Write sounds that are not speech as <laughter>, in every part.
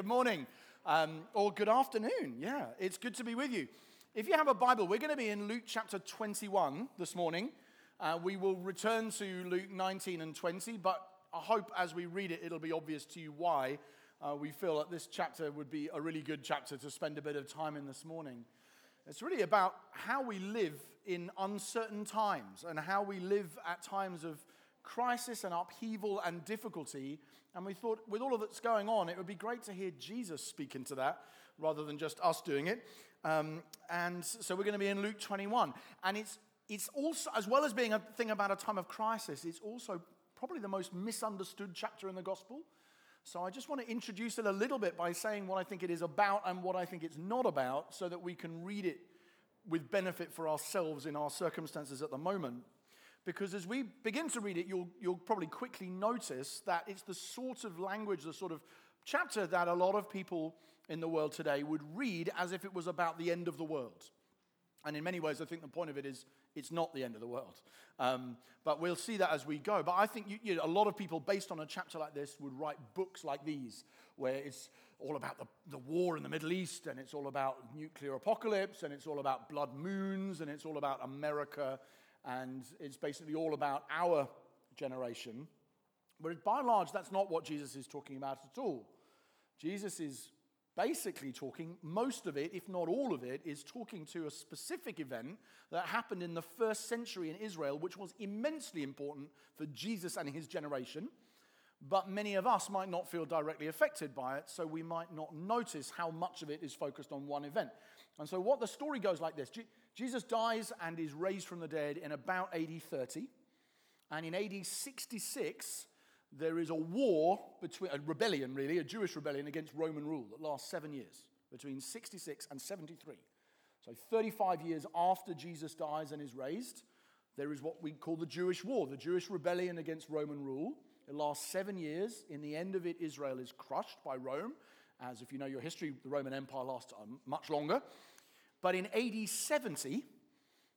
Good morning um, or good afternoon. Yeah, it's good to be with you. If you have a Bible, we're going to be in Luke chapter 21 this morning. Uh, we will return to Luke 19 and 20, but I hope as we read it, it'll be obvious to you why uh, we feel that this chapter would be a really good chapter to spend a bit of time in this morning. It's really about how we live in uncertain times and how we live at times of crisis and upheaval and difficulty. And we thought, with all of that's going on, it would be great to hear Jesus speak into that rather than just us doing it. Um, and so we're going to be in Luke 21. And it's, it's also, as well as being a thing about a time of crisis, it's also probably the most misunderstood chapter in the gospel. So I just want to introduce it a little bit by saying what I think it is about and what I think it's not about so that we can read it with benefit for ourselves in our circumstances at the moment. Because as we begin to read it, you'll, you'll probably quickly notice that it's the sort of language, the sort of chapter that a lot of people in the world today would read as if it was about the end of the world. And in many ways, I think the point of it is it's not the end of the world. Um, but we'll see that as we go. But I think you, you know, a lot of people, based on a chapter like this, would write books like these, where it's all about the, the war in the Middle East, and it's all about nuclear apocalypse, and it's all about blood moons, and it's all about America and it's basically all about our generation. But by and large, that's not what Jesus is talking about at all. Jesus is basically talking, most of it, if not all of it, is talking to a specific event that happened in the first century in Israel, which was immensely important for Jesus and his generation. But many of us might not feel directly affected by it, so we might not notice how much of it is focused on one event. And so, what the story goes like this Jesus dies and is raised from the dead in about AD 30. And in AD 66, there is a war between, a rebellion really, a Jewish rebellion against Roman rule that lasts seven years, between 66 and 73. So 35 years after Jesus dies and is raised, there is what we call the Jewish war, the Jewish rebellion against Roman rule. It lasts seven years. In the end of it, Israel is crushed by Rome. As if you know your history, the Roman Empire lasts um, much longer. But in AD 70,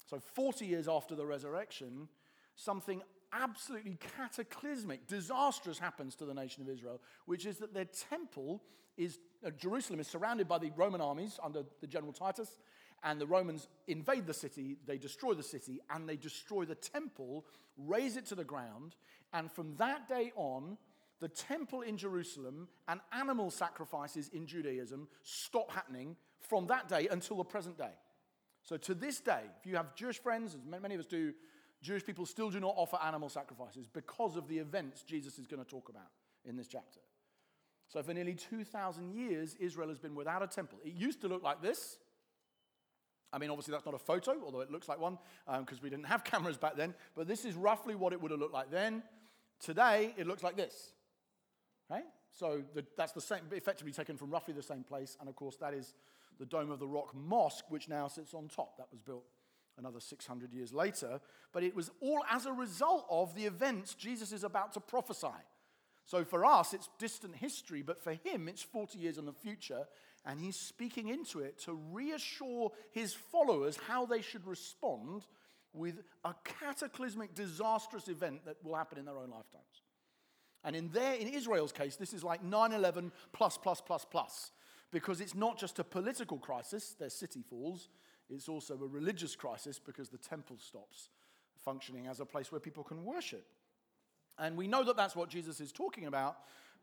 so 40 years after the resurrection, something absolutely cataclysmic, disastrous happens to the nation of Israel, which is that their temple is, uh, Jerusalem is surrounded by the Roman armies under the general Titus, and the Romans invade the city, they destroy the city, and they destroy the temple, raze it to the ground, and from that day on, the temple in Jerusalem and animal sacrifices in Judaism stop happening from that day until the present day. So to this day, if you have Jewish friends, as many of us do, Jewish people still do not offer animal sacrifices because of the events Jesus is going to talk about in this chapter. So for nearly 2,000 years, Israel has been without a temple. It used to look like this. I mean, obviously, that's not a photo, although it looks like one because um, we didn't <laughs> have cameras back then. But this is roughly what it would have looked like then. Today, it looks like this. Right? So the, that's the same, effectively taken from roughly the same place. And of course, that is the Dome of the Rock Mosque, which now sits on top. That was built another 600 years later. But it was all as a result of the events Jesus is about to prophesy. So for us, it's distant history, but for him, it's 40 years in the future. And he's speaking into it to reassure his followers how they should respond with a cataclysmic, disastrous event that will happen in their own lifetimes. And in there, in Israel's case, this is like 9 11 plus, plus, plus, plus because it's not just a political crisis, their city falls, it's also a religious crisis because the temple stops functioning as a place where people can worship. And we know that that's what Jesus is talking about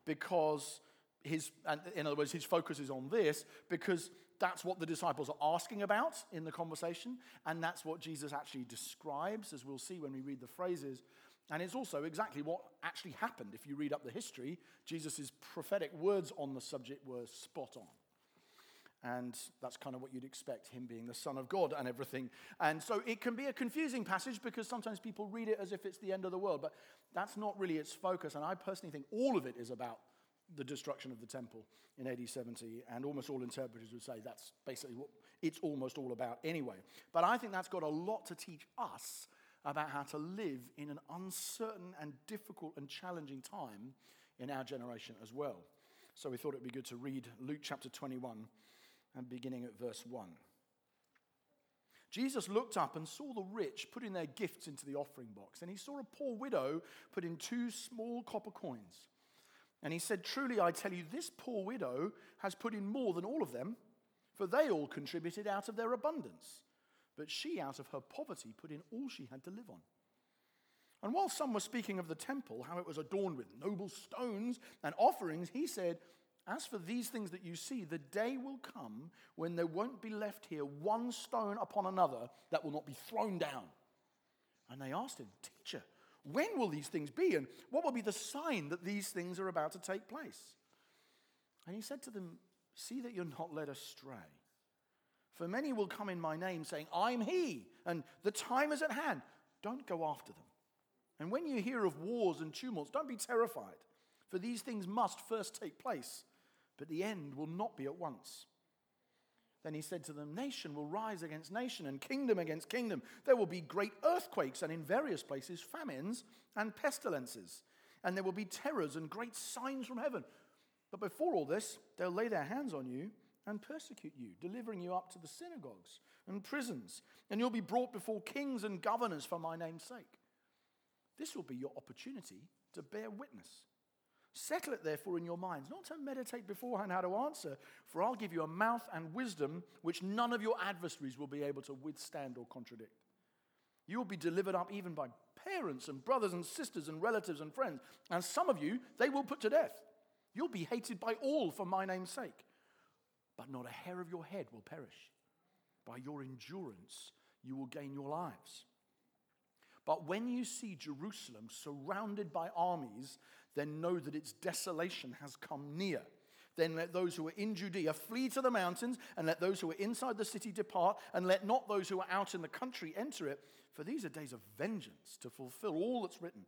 because his, in other words, his focus is on this because that's what the disciples are asking about in the conversation, and that's what Jesus actually describes, as we'll see when we read the phrases. And it's also exactly what actually happened. If you read up the history, Jesus' prophetic words on the subject were spot on. And that's kind of what you'd expect, him being the Son of God and everything. And so it can be a confusing passage because sometimes people read it as if it's the end of the world, but that's not really its focus. And I personally think all of it is about the destruction of the temple in AD 70, and almost all interpreters would say that's basically what it's almost all about anyway. But I think that's got a lot to teach us about how to live in an uncertain and difficult and challenging time in our generation as well. So we thought it'd be good to read Luke chapter 21 and beginning at verse 1. Jesus looked up and saw the rich putting their gifts into the offering box, and he saw a poor widow put in two small copper coins. And he said, Truly, I tell you, this poor widow has put in more than all of them, for they all contributed out of their abundance. But she, out of her poverty, put in all she had to live on. And while some were speaking of the temple, how it was adorned with noble stones and offerings, he said, As for these things that you see, the day will come when there won't be left here one stone upon another that will not be thrown down. And they asked him, Teacher, when will these things be? And what will be the sign that these things are about to take place? And he said to them, See that you're not led astray. For many will come in my name, saying, I'm he, and the time is at hand. Don't go after them. And when you hear of wars and tumults, don't be terrified, for these things must first take place, but the end will not be at once. Then he said to them, Nation will rise against nation and kingdom against kingdom. There will be great earthquakes and in various places famines and pestilences. And there will be terrors and great signs from heaven. But before all this, they'll lay their hands on you and persecute you, delivering you up to the synagogues and prisons. And you'll be brought before kings and governors for my name's sake. This will be your opportunity to bear witness. Settle it therefore in your minds, not to meditate beforehand how to answer, for I'll give you a mouth and wisdom which none of your adversaries will be able to withstand or contradict. You will be delivered up even by parents and brothers and sisters and relatives and friends, and some of you they will put to death. You'll be hated by all for my name's sake, but not a hair of your head will perish. By your endurance, you will gain your lives. But when you see Jerusalem surrounded by armies, then know that its desolation has come near. Then let those who are in Judea flee to the mountains, and let those who are inside the city depart, and let not those who are out in the country enter it. For these are days of vengeance to fulfill all that's written.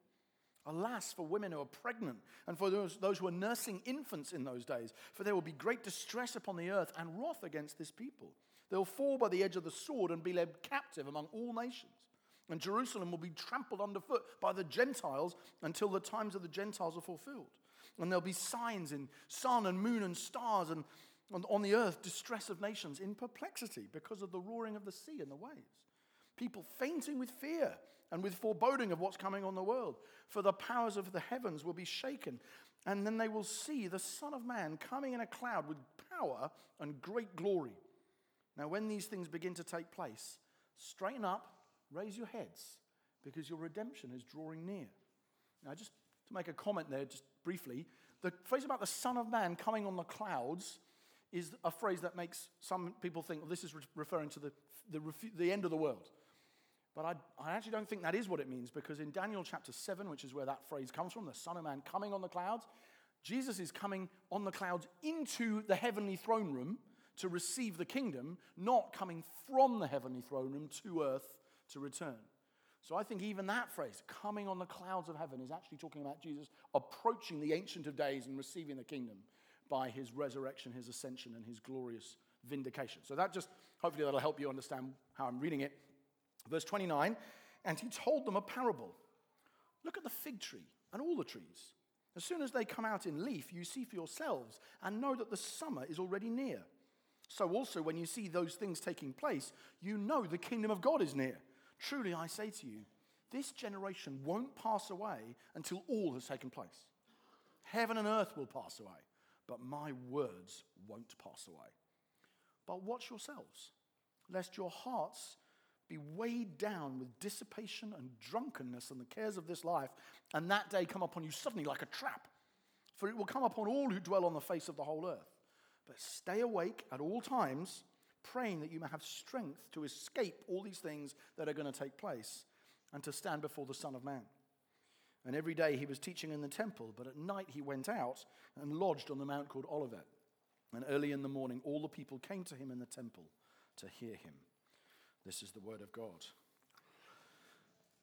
Alas, for women who are pregnant, and for those, those who are nursing infants in those days, for there will be great distress upon the earth and wrath against this people. They will fall by the edge of the sword and be led captive among all nations. And Jerusalem will be trampled underfoot by the Gentiles until the times of the Gentiles are fulfilled. And there'll be signs in sun and moon and stars and on the earth, distress of nations in perplexity because of the roaring of the sea and the waves. People fainting with fear and with foreboding of what's coming on the world. For the powers of the heavens will be shaken. And then they will see the Son of Man coming in a cloud with power and great glory. Now, when these things begin to take place, straighten up Raise your heads because your redemption is drawing near. Now, just to make a comment there, just briefly, the phrase about the Son of Man coming on the clouds is a phrase that makes some people think well, this is re- referring to the, the, the, end of the world. But I, I actually don't think that is what it means because in Daniel chapter 7, which is where that phrase comes from, the Son of Man coming on the clouds, Jesus is coming on the clouds into the heavenly throne room to receive the kingdom, not coming from the heavenly throne room to earth to return. So I think even that phrase, coming on the clouds of heaven, is actually talking about Jesus approaching the Ancient of Days and receiving the kingdom by his resurrection, his ascension, and his glorious vindication. So that just, hopefully, that'll help you understand how I'm reading it. Verse 29 And he told them a parable Look at the fig tree and all the trees. As soon as they come out in leaf, you see for yourselves and know that the summer is already near. So also, when you see those things taking place, you know the kingdom of God is near. Truly, I say to you, this generation won't pass away until all has taken place. Heaven and earth will pass away, but my words won't pass away. But watch yourselves, lest your hearts be weighed down with dissipation and drunkenness and the cares of this life, and that day come upon you suddenly like a trap. For it will come upon all who dwell on the face of the whole earth. But stay awake at all times praying that you may have strength to escape all these things that are going to take place and to stand before the Son of Man. And every day he was teaching in the temple, but at night he went out and lodged on the mount called Olivet. And early in the morning, all the people came to him in the temple to hear him. This is the word of God.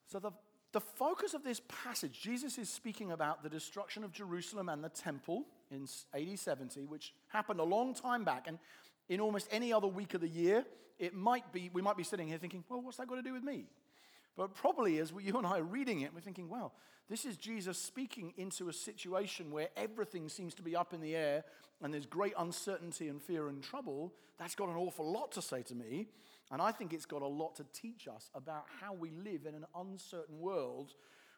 So, the, the focus of this passage, Jesus is speaking about the destruction of Jerusalem and the temple in AD 70, which happened a long time back. And in almost any other week of the year, it might be, we might be sitting here thinking, well, what's that got to do with me? But probably as you and I are reading it, we're thinking, well, this is Jesus speaking into a situation where everything seems to be up in the air and there's great uncertainty and fear and trouble. That's got an awful lot to say to me. And I think it's got a lot to teach us about how we live in an uncertain world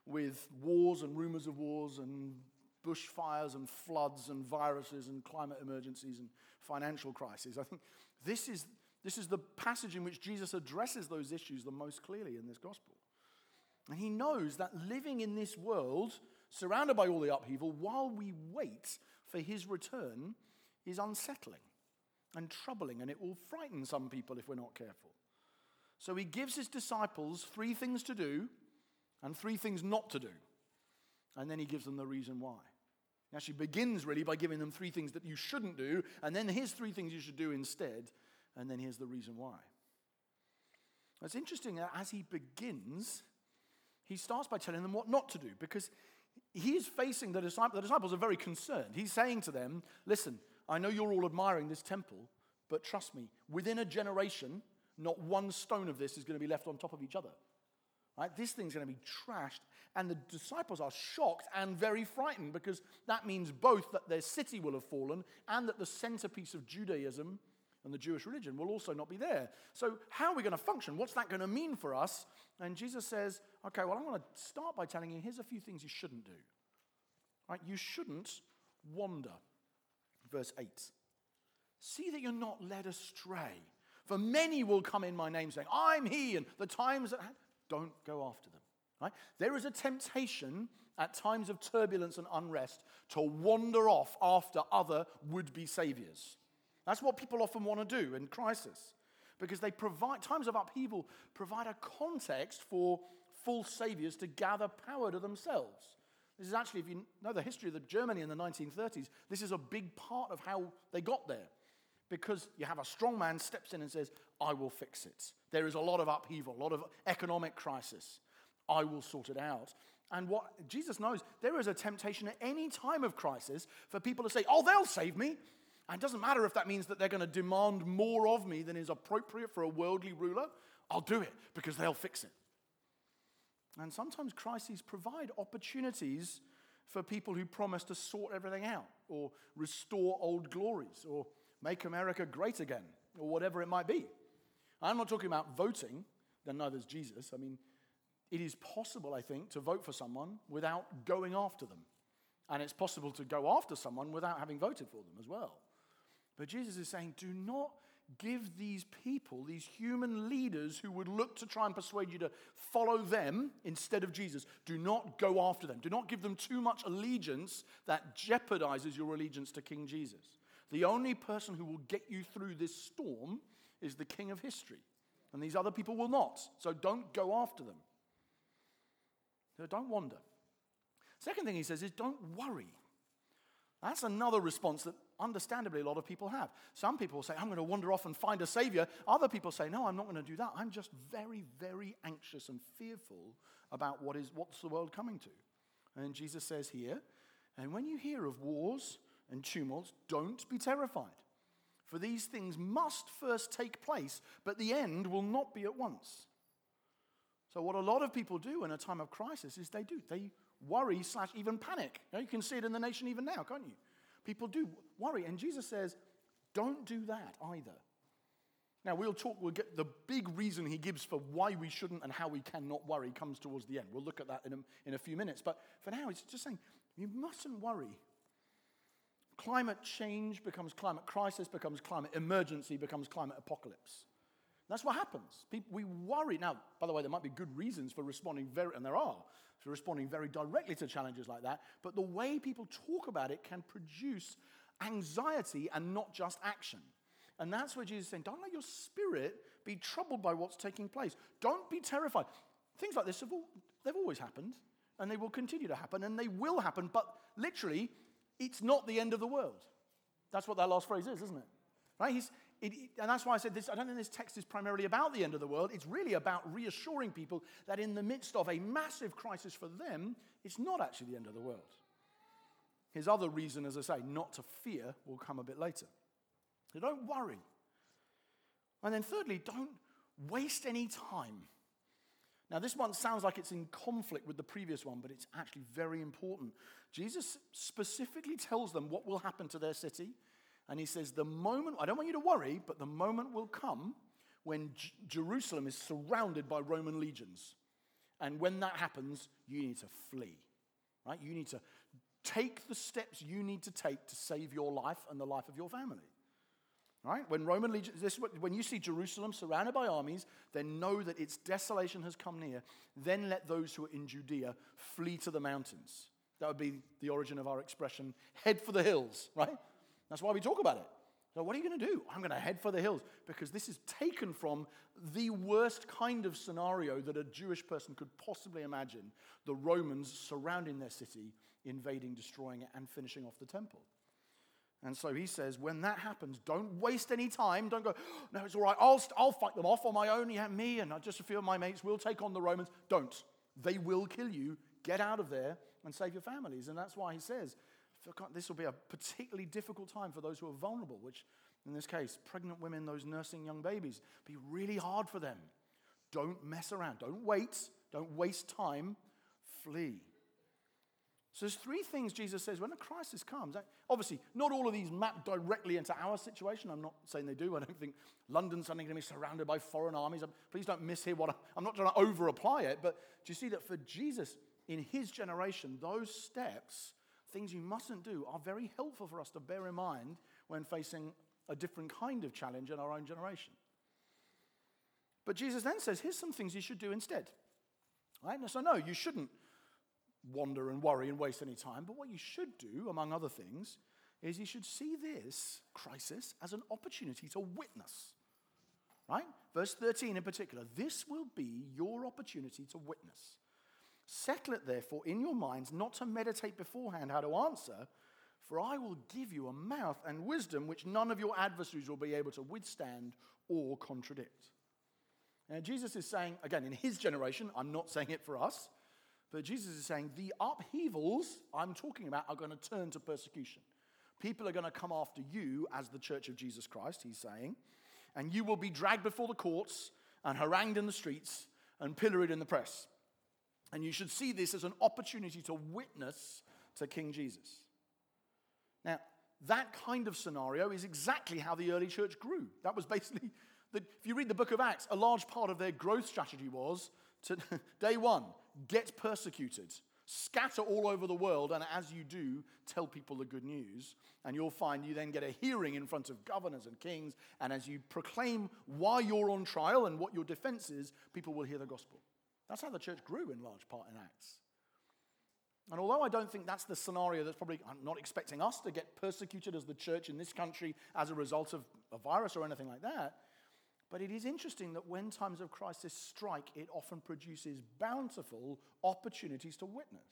with wars and rumors of wars and bushfires and floods and viruses and climate emergencies and financial crises. I think this is, this is the passage in which Jesus addresses those issues the most clearly in this gospel. And he knows that living in this world, surrounded by all the upheaval, while we wait for his return, is unsettling and troubling, and it will frighten some people if we're not careful. So he gives his disciples three things to do and three things not to do. And then he gives them the reason why. He actually begins really by giving them three things that you shouldn't do, and then here's three things you should do instead, and then here's the reason why. It's interesting that as he begins, he starts by telling them what not to do because he's facing the disciples. The disciples are very concerned. He's saying to them, Listen, I know you're all admiring this temple, but trust me, within a generation, not one stone of this is going to be left on top of each other. Right? This thing's going to be trashed. And the disciples are shocked and very frightened because that means both that their city will have fallen and that the centerpiece of Judaism and the Jewish religion will also not be there. So, how are we going to function? What's that going to mean for us? And Jesus says, okay, well, I'm going to start by telling you here's a few things you shouldn't do. Right? You shouldn't wander. Verse 8. See that you're not led astray. For many will come in my name saying, I'm he, and the times that don't go after them. Right? There is a temptation at times of turbulence and unrest to wander off after other would be saviors. That's what people often want to do in crisis because they provide, times of upheaval provide a context for false saviors to gather power to themselves. This is actually, if you know the history of Germany in the 1930s, this is a big part of how they got there. Because you have a strong man steps in and says, I will fix it. There is a lot of upheaval, a lot of economic crisis. I will sort it out. And what Jesus knows, there is a temptation at any time of crisis for people to say, Oh, they'll save me. And it doesn't matter if that means that they're going to demand more of me than is appropriate for a worldly ruler. I'll do it because they'll fix it. And sometimes crises provide opportunities for people who promise to sort everything out or restore old glories or make America great again or whatever it might be. I'm not talking about voting, then neither is Jesus. I mean, it is possible, I think, to vote for someone without going after them. And it's possible to go after someone without having voted for them as well. But Jesus is saying, do not give these people, these human leaders who would look to try and persuade you to follow them instead of Jesus, do not go after them. Do not give them too much allegiance that jeopardizes your allegiance to King Jesus. The only person who will get you through this storm is the King of history. And these other people will not. So don't go after them. So don't wander. Second thing he says is don't worry. That's another response that understandably a lot of people have. Some people say, I'm going to wander off and find a savior. Other people say, No, I'm not going to do that. I'm just very, very anxious and fearful about what is, what's the world coming to. And Jesus says here, and when you hear of wars and tumults, don't be terrified. For these things must first take place, but the end will not be at once. So, what a lot of people do in a time of crisis is they do. They worry slash even panic. You can see it in the nation even now, can't you? People do worry. And Jesus says, don't do that either. Now, we'll talk, we'll get the big reason he gives for why we shouldn't and how we cannot worry comes towards the end. We'll look at that in a, in a few minutes. But for now, he's just saying, you mustn't worry. Climate change becomes climate crisis, becomes climate emergency, becomes climate apocalypse. That's what happens. People, we worry. Now, by the way, there might be good reasons for responding very, and there are, for responding very directly to challenges like that. But the way people talk about it can produce anxiety and not just action. And that's where Jesus is saying, don't let your spirit be troubled by what's taking place. Don't be terrified. Things like this, have all, they've always happened, and they will continue to happen, and they will happen, but literally, it's not the end of the world. That's what that last phrase is, isn't it? Right? He's, it, and that's why I said this. I don't think this text is primarily about the end of the world. It's really about reassuring people that in the midst of a massive crisis for them, it's not actually the end of the world. His other reason, as I say, not to fear, will come a bit later. So don't worry. And then, thirdly, don't waste any time. Now, this one sounds like it's in conflict with the previous one, but it's actually very important. Jesus specifically tells them what will happen to their city and he says, The moment, I don't want you to worry, but the moment will come when J- Jerusalem is surrounded by Roman legions. And when that happens, you need to flee, right? You need to take the steps you need to take to save your life and the life of your family. Right? When Roman legion, this, when you see Jerusalem surrounded by armies, then know that its desolation has come near. Then let those who are in Judea flee to the mountains. That would be the origin of our expression, head for the hills, right? That's why we talk about it. So, what are you going to do? I'm going to head for the hills because this is taken from the worst kind of scenario that a Jewish person could possibly imagine the Romans surrounding their city, invading, destroying it, and finishing off the temple. And so he says, when that happens, don't waste any time. Don't go, no, it's all right. I'll, I'll fight them off on my own. Yeah, me and just a few of my mates will take on the Romans. Don't. They will kill you. Get out of there and save your families. And that's why he says, uh, this will be a particularly difficult time for those who are vulnerable, which in this case, pregnant women, those nursing young babies, be really hard for them. Don't mess around. Don't wait. Don't waste time. Flee. So there's three things Jesus says when a crisis comes. Obviously, not all of these map directly into our situation. I'm not saying they do. I don't think London's suddenly going to be surrounded by foreign armies. Please don't mishear what I'm not trying to over apply it. But do you see that for Jesus in his generation, those steps, things you mustn't do, are very helpful for us to bear in mind when facing a different kind of challenge in our own generation. But Jesus then says, here's some things you should do instead. Right? So, no, you shouldn't wander and worry and waste any time. But what you should do, among other things, is you should see this crisis as an opportunity to witness. Right? Verse 13 in particular this will be your opportunity to witness. Settle it, therefore, in your minds not to meditate beforehand how to answer, for I will give you a mouth and wisdom which none of your adversaries will be able to withstand or contradict. Now, Jesus is saying, again, in his generation, I'm not saying it for us, but Jesus is saying the upheavals I'm talking about are going to turn to persecution. People are going to come after you as the church of Jesus Christ, he's saying, and you will be dragged before the courts and harangued in the streets and pilloried in the press. And you should see this as an opportunity to witness to King Jesus. Now, that kind of scenario is exactly how the early church grew. That was basically, the, if you read the book of Acts, a large part of their growth strategy was to, <laughs> day one, get persecuted, scatter all over the world, and as you do, tell people the good news. And you'll find you then get a hearing in front of governors and kings, and as you proclaim why you're on trial and what your defense is, people will hear the gospel. That's how the church grew in large part in Acts. And although I don't think that's the scenario that's probably, I'm not expecting us to get persecuted as the church in this country as a result of a virus or anything like that, but it is interesting that when times of crisis strike, it often produces bountiful opportunities to witness.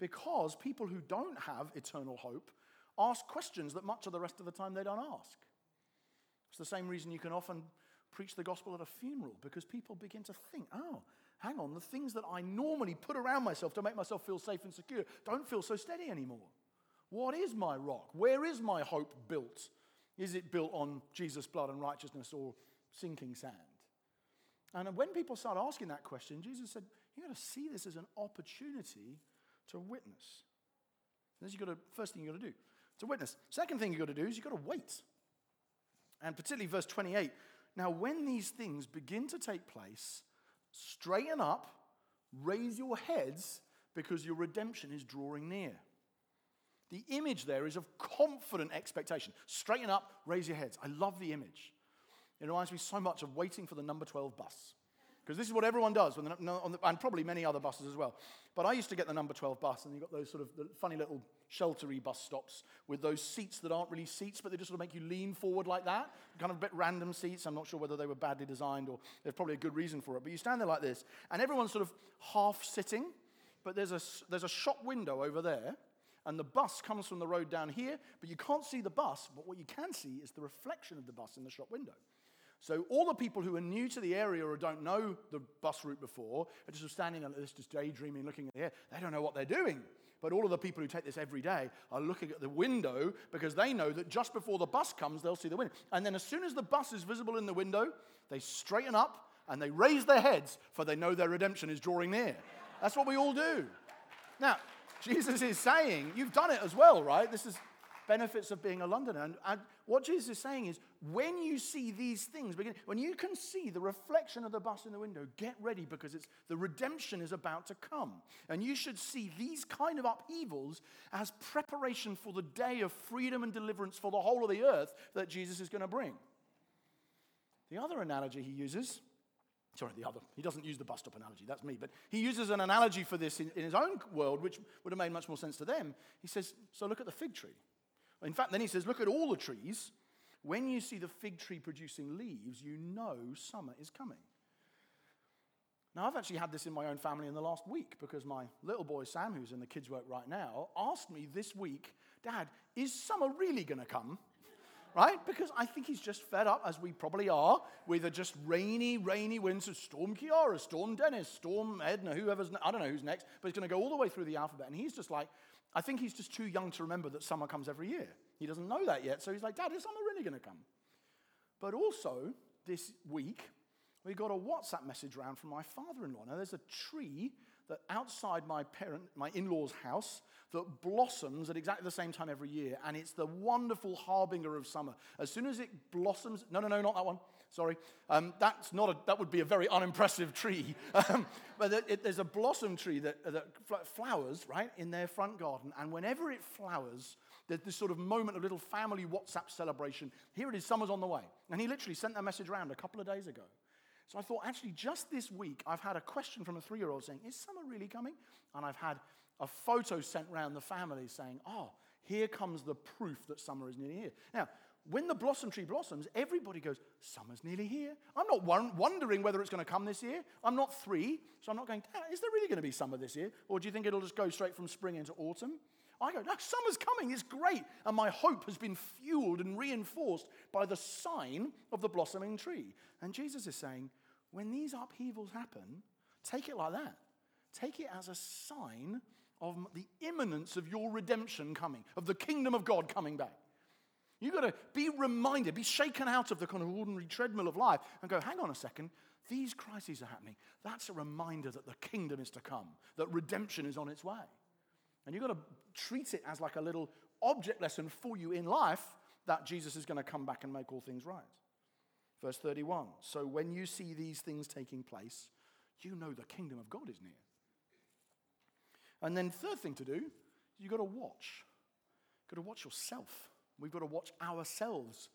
Because people who don't have eternal hope ask questions that much of the rest of the time they don't ask. It's the same reason you can often preach the gospel at a funeral, because people begin to think, oh, hang on, the things that I normally put around myself to make myself feel safe and secure don't feel so steady anymore. What is my rock? Where is my hope built? Is it built on Jesus' blood and righteousness or sinking sand? And when people start asking that question, Jesus said, You've got to see this as an opportunity to witness. This first thing you've got to do, to witness. Second thing you've got to do is you've got to wait. And particularly verse 28. Now, when these things begin to take place, straighten up, raise your heads, because your redemption is drawing near. The image there is of confident expectation. Straighten up, raise your heads. I love the image. It reminds me so much of waiting for the number 12 bus. Because this is what everyone does, the, and probably many other buses as well. But I used to get the number 12 bus, and you've got those sort of funny little sheltery bus stops with those seats that aren't really seats, but they just sort of make you lean forward like that. Kind of a bit random seats. I'm not sure whether they were badly designed or there's probably a good reason for it. But you stand there like this, and everyone's sort of half sitting, but there's a, there's a shop window over there, and the bus comes from the road down here, but you can't see the bus, but what you can see is the reflection of the bus in the shop window. So all the people who are new to the area or don't know the bus route before are just standing on this, just daydreaming, looking at the air. They don't know what they're doing. But all of the people who take this every day are looking at the window because they know that just before the bus comes, they'll see the window. And then as soon as the bus is visible in the window, they straighten up and they raise their heads, for they know their redemption is drawing near. That's what we all do. Now, Jesus is saying, you've done it as well, right? This is benefits of being a Londoner. And, and what Jesus is saying is when you see these things, when you can see the reflection of the bus in the window, get ready because it's, the redemption is about to come. And you should see these kind of upheavals as preparation for the day of freedom and deliverance for the whole of the earth that Jesus is going to bring. The other analogy he uses Sorry, the other. He doesn't use the bus stop analogy, that's me. But he uses an analogy for this in, in, his own world, which would have made much more sense to them. He says, So look at the fig tree. In fact, then he says, Look at all the trees. When you see the fig tree producing leaves, you know summer is coming. Now, I've actually had this in my own family in the last week because my little boy Sam, who's in the kids' work right now, asked me this week, Dad, is summer really going to come? right? Because I think he's just fed up, as we probably are, with a just rainy, rainy winds winter. Storm Ciara, Storm Dennis, Storm Edna, whoever's, I don't know who's next, but it's going to go all the way through the alphabet. And he's just like, I think he's just too young to remember that summer comes every year. He doesn't know that yet. So he's like, Dad, is summer really going to come? But also, this week, we got a WhatsApp message round from my father in law. Now, there's a tree that outside my parent, my in-laws' house, that blossoms at exactly the same time every year, and it's the wonderful harbinger of summer. As soon as it blossoms, no, no, no, not that one. Sorry, um, that's not a, that would be a very unimpressive tree. <laughs> Um, but it, it, there's a blossom tree that, that flowers right in their front garden, and whenever it flowers, there's this sort of moment of little family WhatsApp celebration. Here it is, summer's on the way, and he literally sent that message around a couple of days ago. So I thought, actually, just this week, I've had a question from a three year old saying, Is summer really coming? And I've had a photo sent round the family saying, Oh, here comes the proof that summer is nearly here. Now, when the blossom tree blossoms, everybody goes, Summer's nearly here. I'm not wondering whether it's going to come this year. I'm not three, so I'm not going, ah, Is there really going to be summer this year? Or do you think it'll just go straight from spring into autumn? I go, no, summer's coming, it's great. And my hope has been fueled and reinforced by the sign of the blossoming tree. And Jesus is saying, when these upheavals happen, take it like that. Take it as a sign of the imminence of your redemption coming, of the kingdom of God coming back. You've got to be reminded, be shaken out of the kind of ordinary treadmill of life and go, hang on a second, these crises are happening. That's a reminder that the kingdom is to come, that redemption is on its way. And you've got to treat it as like a little object lesson for you in life that Jesus is going to come back and make all things right. Verse 31 So when you see these things taking place, you know the kingdom of God is near. And then, third thing to do, you've got to watch. You've got to watch yourself. We've got to watch ourselves.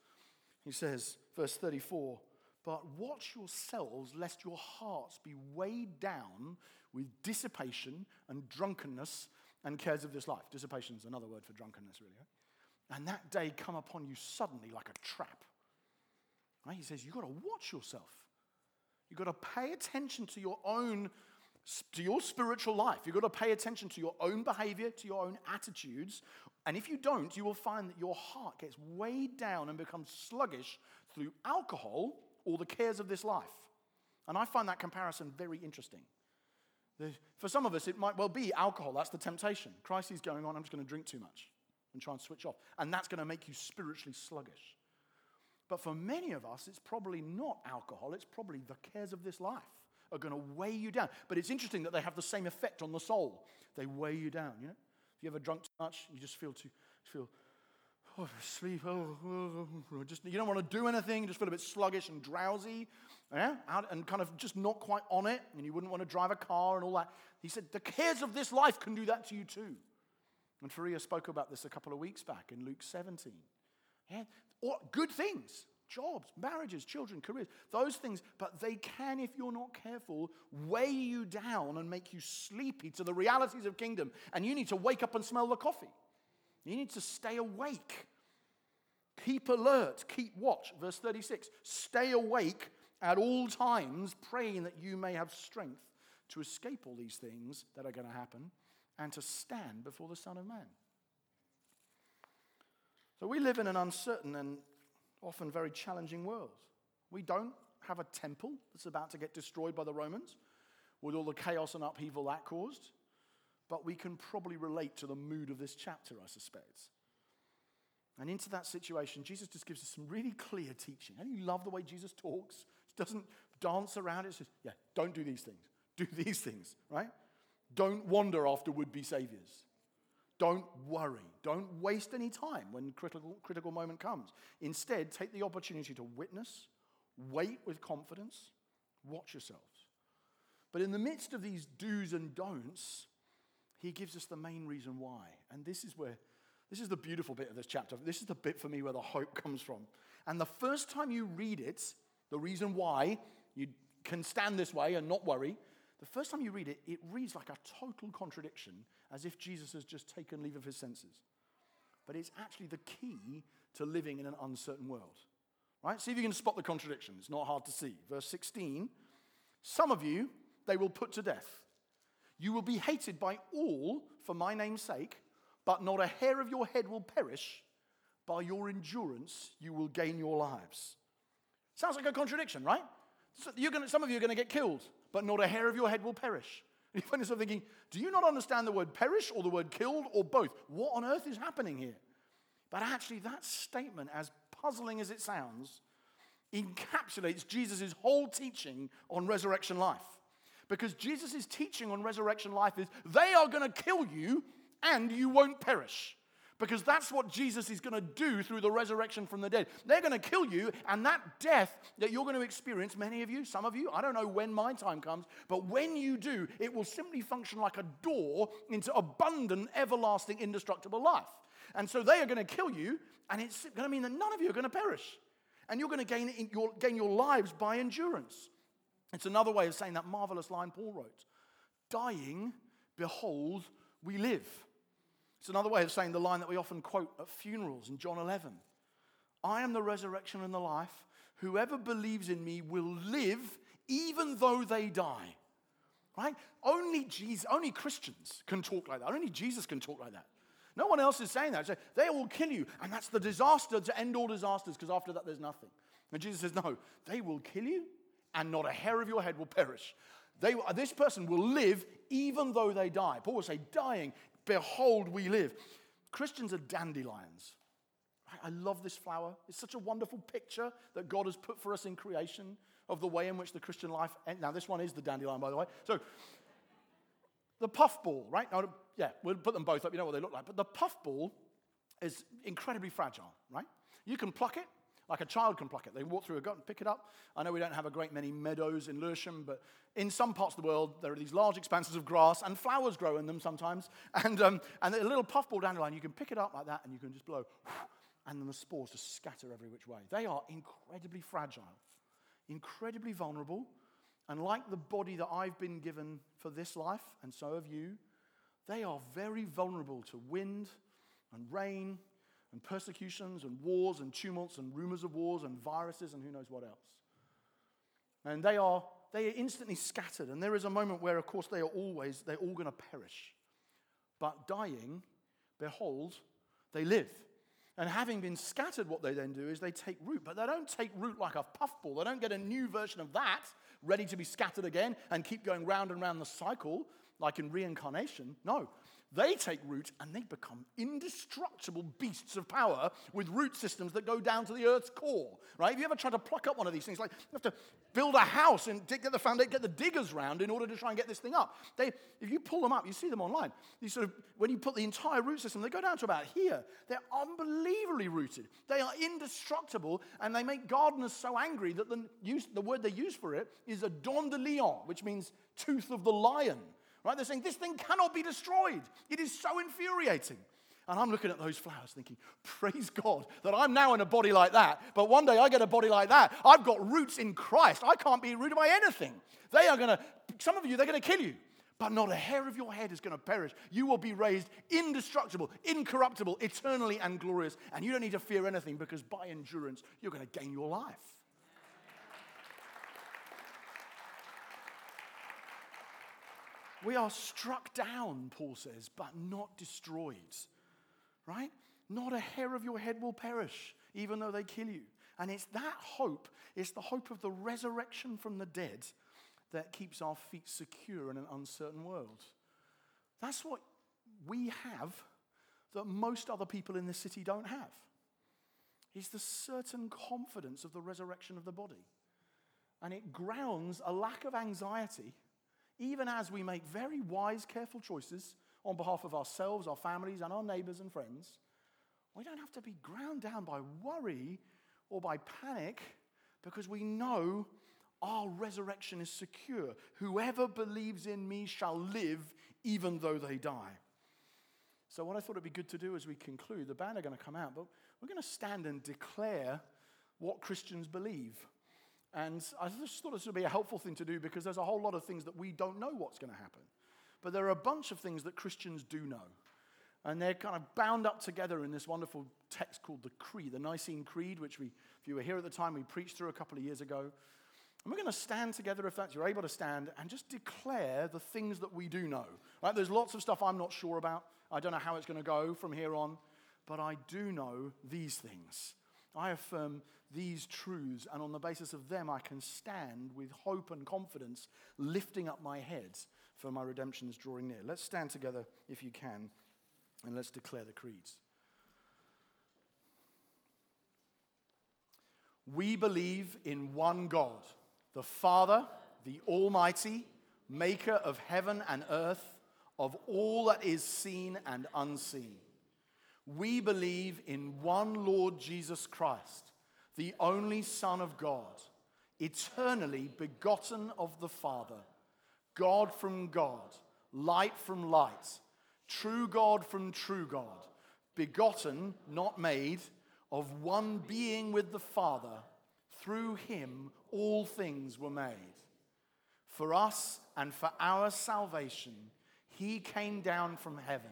He says, verse 34 But watch yourselves, lest your hearts be weighed down with dissipation and drunkenness and cares of this life. Dissipation is another word for drunkenness, really. Right? And that day come upon you suddenly like a trap. Right? He says, You've got to watch yourself. You've got to pay attention to your own, to your spiritual life. You've got to pay attention to your own behavior, to your own attitudes. And if you don't, you will find that your heart gets weighed down and becomes sluggish through alcohol or the cares of this life. And I find that comparison very interesting. For some of us, it might well be alcohol. That's the temptation. Crisis going on, I'm just going to drink too much and try and switch off. And that's going to make you spiritually sluggish. But for many of us, it's probably not alcohol, it's probably the cares of this life are going to weigh you down. But it's interesting that they have the same effect on the soul. They weigh you down, you know? You ever drunk too much, you just feel too, feel, oh, sleep, oh, oh, oh, just, you don't want to do anything, you just feel a bit sluggish and drowsy, yeah? Out, and kind of just not quite on it, and you wouldn't want to drive a car and all that. He said, the cares of this life can do that to you too. And Faria spoke about this a couple of weeks back in Luke 17. Yeah? Good things jobs, marriages, children, careers, those things, but they can, if you're not careful, weigh you down and make you sleepy to the realities of kingdom. And you need to wake up and smell the coffee. You need to stay awake. Keep alert, keep watch. Verse 36 Stay awake at all times, praying that you may have strength to escape all these things that are going to happen and to stand before the Son of Man. So we live in an uncertain and often very challenging world. We don't have a temple that's about to get destroyed by the Romans with all the chaos and upheaval that caused, but we can probably relate to the mood of this chapter, I suspect. And into that situation, Jesus just gives us some really clear teaching. And you love the way Jesus talks. He doesn't dance around it. He says, yeah, don't do these things. Do <laughs> these things, right? Don't wander after would be saviors. Don't worry. Don't waste any time when critical, critical moment comes. Instead, take the opportunity to witness, wait with confidence, watch yourselves. But in the midst of these do's and don'ts, he gives us the main reason why. And this is where, this is the beautiful bit of this chapter. This is the bit for me where the hope comes from. And the first time you read it, the reason why you can stand this way and not worry, the first time you read it, it reads like a total contradiction, as if Jesus has just taken leave of his senses. But it's actually the key to living in an uncertain world. Right? See if you can spot the contradiction. It's not hard to see. Verse 16 Some of you they will put to death. You will be hated by all for my name's sake, but not a hair of your head will perish. By your endurance, you will gain your lives. Sounds like a contradiction, right? So gonna, some of you are going to get killed, but not a hair of your head will perish. <laughs> You find yourself thinking, do you not understand the word perish or the word killed or both? What on earth is happening here? But actually, that statement, as puzzling as it sounds, encapsulates Jesus' whole teaching on resurrection life. Because Jesus' teaching on resurrection life is they are going to kill you and you won't perish. Because that's what Jesus is going to do through the resurrection from the dead. They're going to kill you, and that death that you're going to experience, many of you, some of you, I don't know when my time comes, but when you do, it will simply function like a door into abundant, everlasting, indestructible life. And so they are going to kill you, and it's going to mean that none of you are going to perish. And you're going to gain your, gain your lives by endurance. It's another way of saying that marvelous line Paul wrote Dying, behold, we live. It's another way of saying the line that we often quote at funerals in John 11 I am the resurrection and the life. Whoever believes in me will live even though they die. Right? Only Jesus, only Christians can talk like that. Only Jesus can talk like that. No one else is saying that. So they will kill you, and that's the disaster to end all disasters, because after that there's nothing. And Jesus says, No, they will kill you, and not a hair of your head will perish. They, this person will live even though they die. Paul will say, dying, behold, we live. Christians are dandelions. I love this flower. It's such a wonderful picture that God has put for us in creation of the way in which the Christian life. Eh, now, this one is the dandelion, by the way. So, the puffball, right? Now, yeah, we'll put them both up. You know what they look like. But the puffball is incredibly fragile, right? You can pluck it, like a child can pluck it. They walk through a gut pick it up. I know we don't have a great many meadows in Lewisham, but in some parts of the world, there are these large expanses of grass, and flowers grow in them sometimes. And, um, and a little puffball dandelion, you can pick it up like that, and you can just blow, and then the spores just scatter every which way. They are incredibly fragile, incredibly vulnerable, and like the body that I've been given for this life, and so have you, they are very vulnerable to wind and rain and persecutions and wars and tumults and rumors of wars and viruses and who knows what else. And they are, they are instantly scattered. And there is a moment where, of course, they are always, they're all going to perish. But dying, behold, they live. And having been scattered, what they then do is they take root. But they don't take root like a puffball. They don't get a new version of that ready to be scattered again and keep going round and round the cycle like in reincarnation. No, they take root and they become indestructible beasts of power with root systems that go down to the earth's core. Right? Have you ever tried to pluck up one of these things? Like you have to build a house and get the get the diggers round in order to try and get this thing up. They, if you pull them up, you see them online. You sort of, when you put the entire root system, they go down to about here. They're unbelievably rooted. They are indestructible, and they make gardeners so angry that the, use, the word they use for it is a dent de lion, which means tooth of the lion. Right? They're saying this thing cannot be destroyed. It is so infuriating. And I'm looking at those flowers thinking, praise God that I'm now in a body like that. But one day I get a body like that. I've got roots in Christ. I can't be rooted by anything. They are going to, some of you, they're going to kill you. But not a hair of your head is going to perish. You will be raised indestructible, incorruptible, eternally and glorious. And you don't need to fear anything because by endurance, you're going to gain your life. We are struck down, Paul says, but not destroyed. Right? Not a hair of your head will perish, even though they kill you. And it's that hope, it's the hope of the resurrection from the dead that keeps our feet secure in an uncertain world. That's what we have that most other people in this city don't have. Is the certain confidence of the resurrection of the body. And it grounds a lack of anxiety even as we make very wise, careful choices on behalf of ourselves, our families, and our neighbors and friends. We don't have to be ground down by worry or by panic because we know our resurrection is secure. Whoever believes in me shall live even though they die. So, what I thought it'd be good to do as we conclude, the band are going to come out, but we're going to stand and declare what Christians believe. And I just thought this would be a helpful thing to do because there's a whole lot of things that we don't know what's going to happen. But there are a bunch of things that Christians do know. And they're kind of bound up together in this wonderful text called the Creed, the Nicene Creed, which we, if you were here at the time, we preached through a couple of years ago. And we're going to stand together, if that's you're able to stand, and just declare the things that we do know. Right? There's lots of stuff I'm not sure about. I don't know how it's going to go from here on, but I do know these things. I affirm these truths, and on the basis of them, I can stand with hope and confidence, lifting up my head for my redemption is drawing near. Let's stand together, if you can, and let's declare the creeds. We believe in one God, the Father, the Almighty, maker of heaven and earth, of all that is seen and unseen. We believe in one Lord Jesus Christ, the only Son of God, eternally begotten of the Father, God from God, light from light, true God from true God, begotten, not made, of one being with the Father. Through him all things were made. For us and for our salvation, he came down from heaven.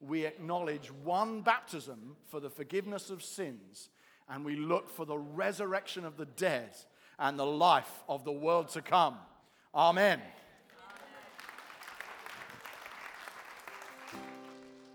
We acknowledge one baptism for the forgiveness of sins, and we look for the resurrection of the dead and the life of the world to come. Amen.